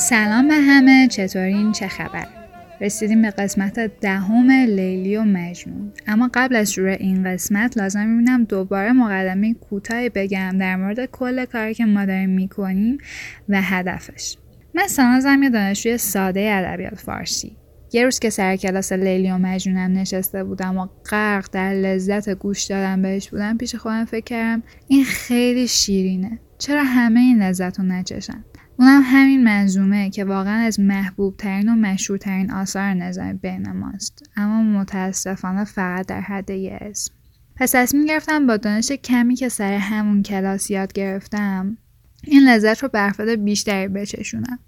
سلام به همه چطورین؟ چه خبر؟ رسیدیم به قسمت دهم لیلی و مجنون. اما قبل از شروع این قسمت لازم می‌بینم دوباره مقدمه کوتاهی بگم در مورد کل کاری که ما داریم می‌کنیم و هدفش. من سانازم یه دانشجوی ساده ادبیات فارسی. یه روز که سر کلاس لیلی و مجنونم نشسته بودم و غرق در لذت گوش دادن بهش بودم پیش خودم فکر کردم این خیلی شیرینه. چرا همه این لذت رو نچشن؟ اونم همین منظومه که واقعا از محبوب ترین و مشهورترین آثار نظامی بین ماست. اما متاسفانه فقط در حد یه اسم. پس تصمیم گرفتم با دانش کمی که سر همون کلاس یاد گرفتم این لذت رو به افراد بیشتری بچشونم.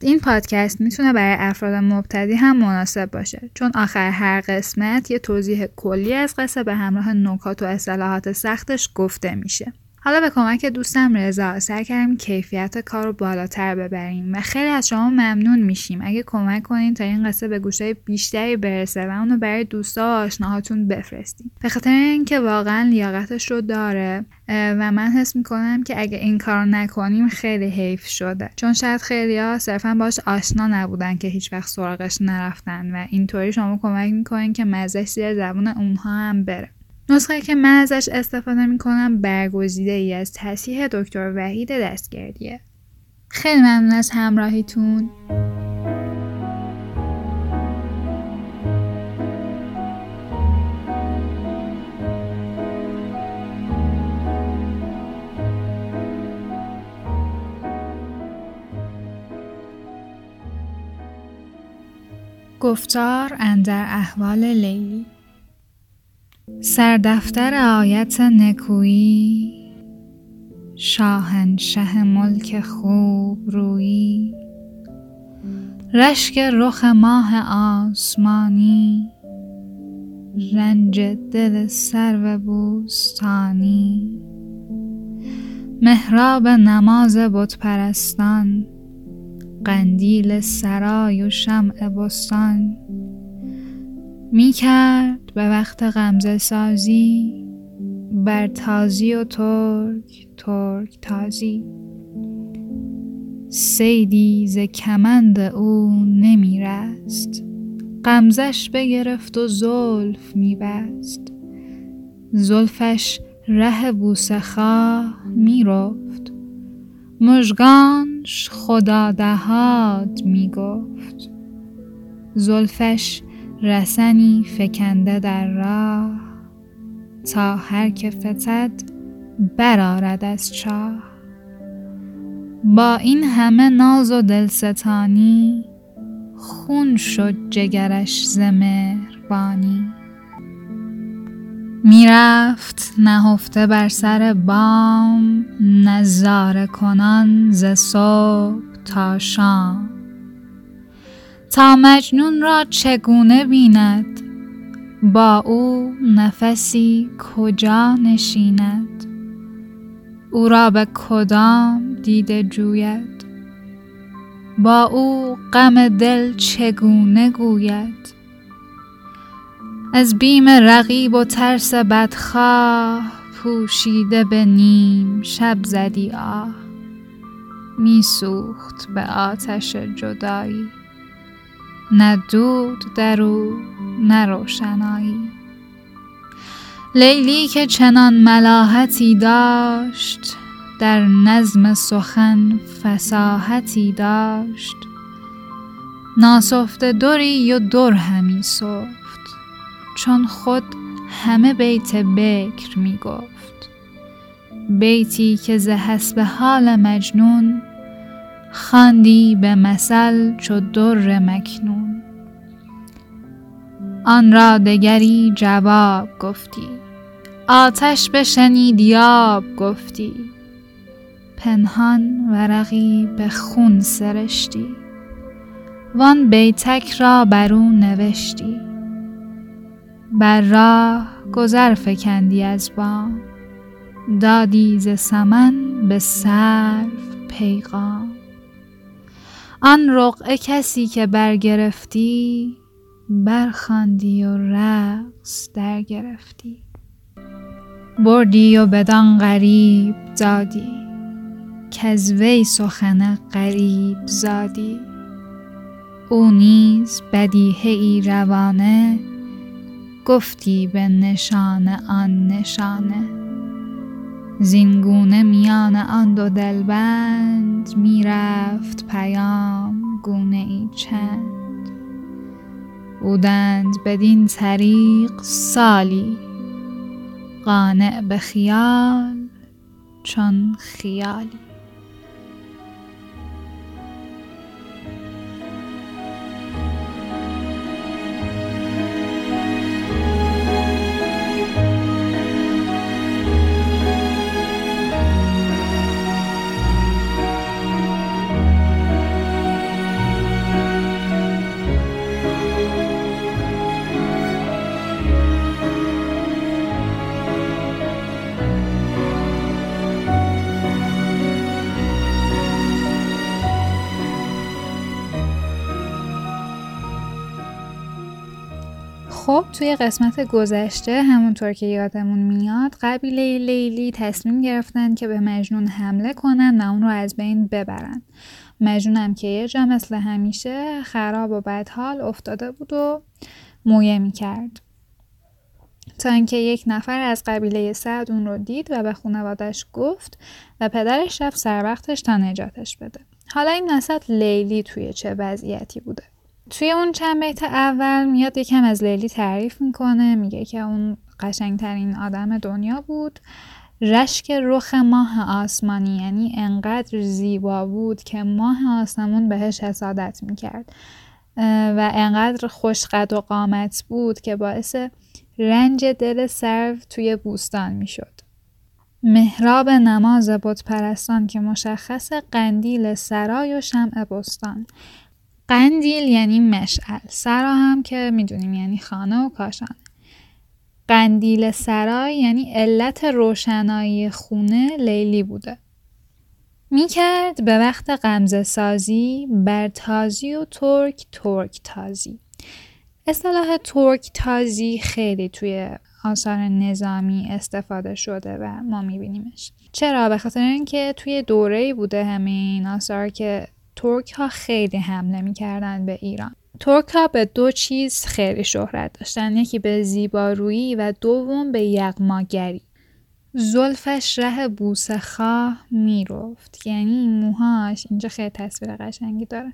این پادکست می‌تونه برای افراد مبتدی هم مناسب باشه چون آخر هر قسمت یه توضیح کلی از قصه به همراه نکات و اصطلاحات سختش گفته میشه. حالا به کمک دوستم رضا سعی کردیم کیفیت کار رو بالاتر ببریم و خیلی از شما ممنون میشیم. اگه کمک کنین تا این قصه به گوشهای بیشتری برسه و اونو برای دوستا و آشناهاتون بفرستیم به خاطر اینکه واقعا لیاقتش رو داره و من حس می‌کنم که اگه این کار نکنیم خیلی حیف شده. چون شاید خیلی ها صرفا باش آشنا نبودن که هیچ وقت سراغش نرفتن و اینطوری شما کمک می‌کنین که مزهش زیر زبون اونها هم بره. نسخه که من ازش استفاده می کنم برگزیده ای از تصیح دکتر وحید دستگردیه. خیلی ممنون از همراهیتون. گفتار اندر احوال لیلی سردفتر آیت نکویی. شاهنشه ملک خوب رویی. رشک رخ ماه آسمانی. رنج دل سرو بوستانی. محراب نماز بت پرستان قندیل سرای و شمع بستان. می کرد به وقت غمزه سازی بر تازی و ترک ترک تازی. سیدی ز کمند او نمی رست غمزش بگرفت و زلف می بست زلفش ره بوسه خواه می رفت مژگانش خدا دهاد می گفت زلفش رسنی فکنده در راه تا هر که فتد برارد از چاه. با این همه ناز و دلستانی خون شد جگرش ز مهربانی. می‌رفت نهفته بر سر بام نظاره کنان ز صبح تا شام. تا مجنون را چگونه بیند؟ با او نفسی کجا نشیند؟ او را به کدام دیده جوید؟ با او غم دل چگونه گوید؟ از بیم رقیب و ترس بدخواه پوشیده به نیم شب زدی آه میسوخت به آتش جدایی. نه دود در او نه روشنایی. لیلی که چنان ملاحتی داشت در نظم سخن فساحتی داشت. ناسفته دوری و در همی سفت چون خود همه بیت بکر می گفت. بیتی که ز حسب حال مجنون خواندی به مثل چو در مکنون. آن را دگری جواب گفتی. آتش بشنید یاب گفتی. پنهان ورقی به خون سرشتی. وان بیتک را بر او نوشتی. بر راه گذر فکندی از بام. دادی ز سمن به سرو پیغام. آن رقعه کسی که برگرفتی برخاندی و رقص در گرفتی بردی و بدان غریب دادی کزوی سخن غریب زادی. او نیز بدیهه ای روانه گفتی به نشان آن نشانه. زینگونه میان آن دو دلبند می‌رفت پیام گونه ای چند. بودند بدین طریق سالی قانع به خیال چون خیالی. خب توی قسمت گذشته همونطور که یادمون میاد قبیله لیلی تصمیم گرفتن که به مجنون حمله کنن و اون رو از بین ببرن. مجنون هم که یه جا مثل همیشه خراب و بدحال افتاده بود و مویه می‌کرد. تا اینکه یک نفر از قبیله سعد اون رو دید و به خانوادش گفت و پدرش رفت سر وقتش تا نجاتش بده. حالا این وسط لیلی توی چه وضعیتی بوده؟ توی اون چند بیت اول میاد یکم از لیلی تعریف می‌کنه میگه که اون قشنگترین آدم دنیا بود. رشک رخ ماه آسمانی یعنی انقدر زیبا بود که ماه آسمون بهش حسادت می‌کرد. و انقدر خوشقد و قامت بود که باعث رنج دل سرو توی بوستان می‌شد. محراب نماز بود پرستان که مشخص قندیل سرای و شمع بستان. قندیل یعنی مشعل. سرا هم که می‌دونیم یعنی خانه و کاشانه. قندیل سرای یعنی علت روشنایی خونه لیلی بوده. می‌کرد به وقت غمزه سازی بر تازی و ترک ترک تازی. اصطلاح ترک تازی خیلی توی آثار نظامی استفاده شده و ما میبینیمش. چرا؟ به خاطر اینکه توی دوره بوده همین آثار که ترک ها خیلی حمله می‌کردن به ایران. ترک ها به دو چیز خیلی شهرت داشتن یکی به زیبارویی و دوم به یغماگری. زلفش ره بوسه خواه می‌رفت. یعنی موهاش اینجا خیلی تصویر قشنگی داره.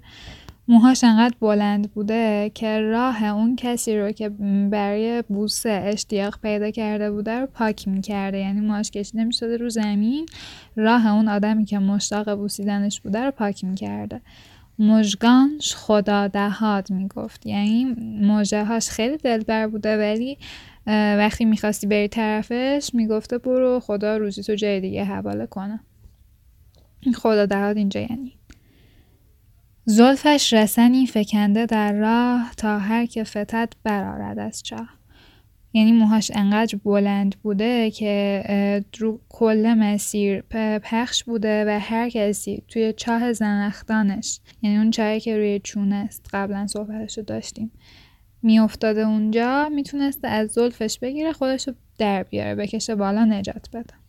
موهاش انقدر بلند بوده که راه اون کسی رو که برای بوسه اشتیاق پیدا کرده بوده رو پاک می‌کرده. یعنی موهاش کشیده می‌شده رو زمین. راه اون آدمی که مشتاق بوسیدنش بوده رو پاک می‌کرده. مژگانش خدا دهاد می‌گفت. یعنی مژه هاش خیلی دلبر بوده ولی وقتی می‌خواستی بری طرفش می‌گفته برو خدا روزی تو جای دیگه حواله کنه. خدا دهاد اینجا یعنی. زلفش رسنی فکنده در راه تا هر که فتد برارد از چاه. یعنی موهاش انقدر بلند بوده که رو کل مسیر پخش بوده و هر کسی توی چاه زنختانش یعنی اون چاهی که روی چونه است. قبلا صحبتش رو داشتیم. میافتاده اونجا می‌تونسته از زلفش بگیره خودش رو در بیاره بکشه بالا نجات بده.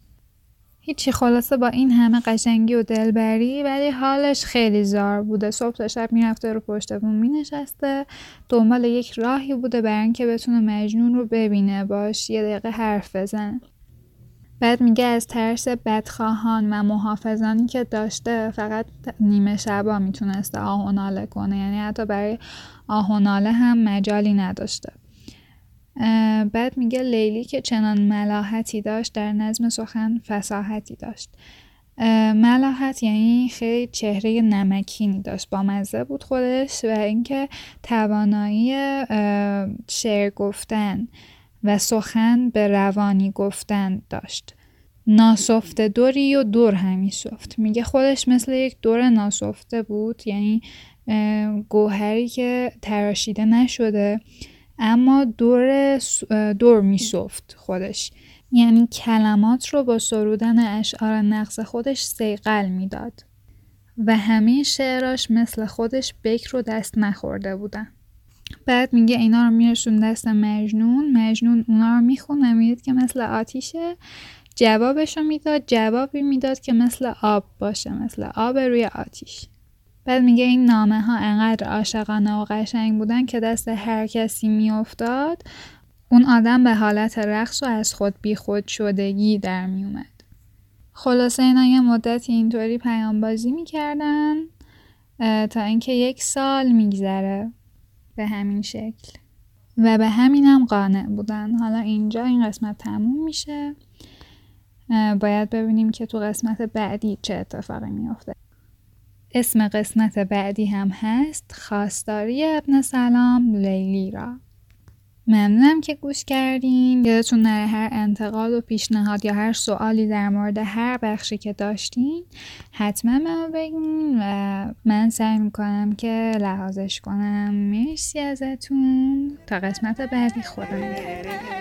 هیچی خلاصه با این همه قشنگی و دلبری ولی حالش خیلی زار بوده. صبح تا شب می‌رفته رو پشت بون مینشسته. دنبال یک راهی بوده برای اینکه بتونه مجنون رو ببینه. باش یه دقیقه حرف بزنه بعد میگه از ترس بدخواهان و محافظانی که داشته فقط نیمه شبا می‌تونسته آهوناله کنه. یعنی حتی برای آهوناله هم مجالی نداشته. بعد میگه لیلی که چنان ملاحتی داشت در نظم سخن فساحتی داشت. ملاحت یعنی خیلی چهره نمکینی داشت. با مزه بود خودش و اینکه توانایی شعر گفتن و سخن به روانی گفتن داشت. ناسفته دوری و دور همی سفت. میگه خودش مثل یک دور ناسفته بود یعنی گوهری که تراشیده نشده. اما دور, دور میسفت خودش. یعنی کلمات رو با سرودن اشعار نقص خودش سیقل می‌داد. و همه شعراش مثل خودش بکر رو دست نخورده بودن. بعد میگه اینا رو میرسون دست مجنون. مجنون اونا رو می‌خونه می‌دید که مثل آتیشه. جوابشو می‌داد. جوابی می‌داد که مثل آب باشه. مثل آب روی آتیش. بعد میگه این نامه ها انقدر عاشقانه و قشنگ بودن که دست هر کسی میافتاد. اون آدم به حالت رقص و از خود بی خود شدگی در میومد. خلاصه اینا یه مدتی اینطوری پیام بازی می‌کردن تا اینکه یک سال میگذره به همین شکل. و به همینم قانع بودن. حالا اینجا این قسمت تموم میشه. باید ببینیم که تو قسمت بعدی چه اتفاقی میافته. اسم قسمت بعدی هم هست خواستاری ابن سلام لیلی را. ممنونم که گوش کردین. یادتون نره هر انتقاد و پیشنهاد یا هر سوالی در مورد هر بخشی که داشتین حتما من بگین و من سعی می‌کنم که لحاظش کنم. مرسی ازتون. تا قسمت بعدی. خودم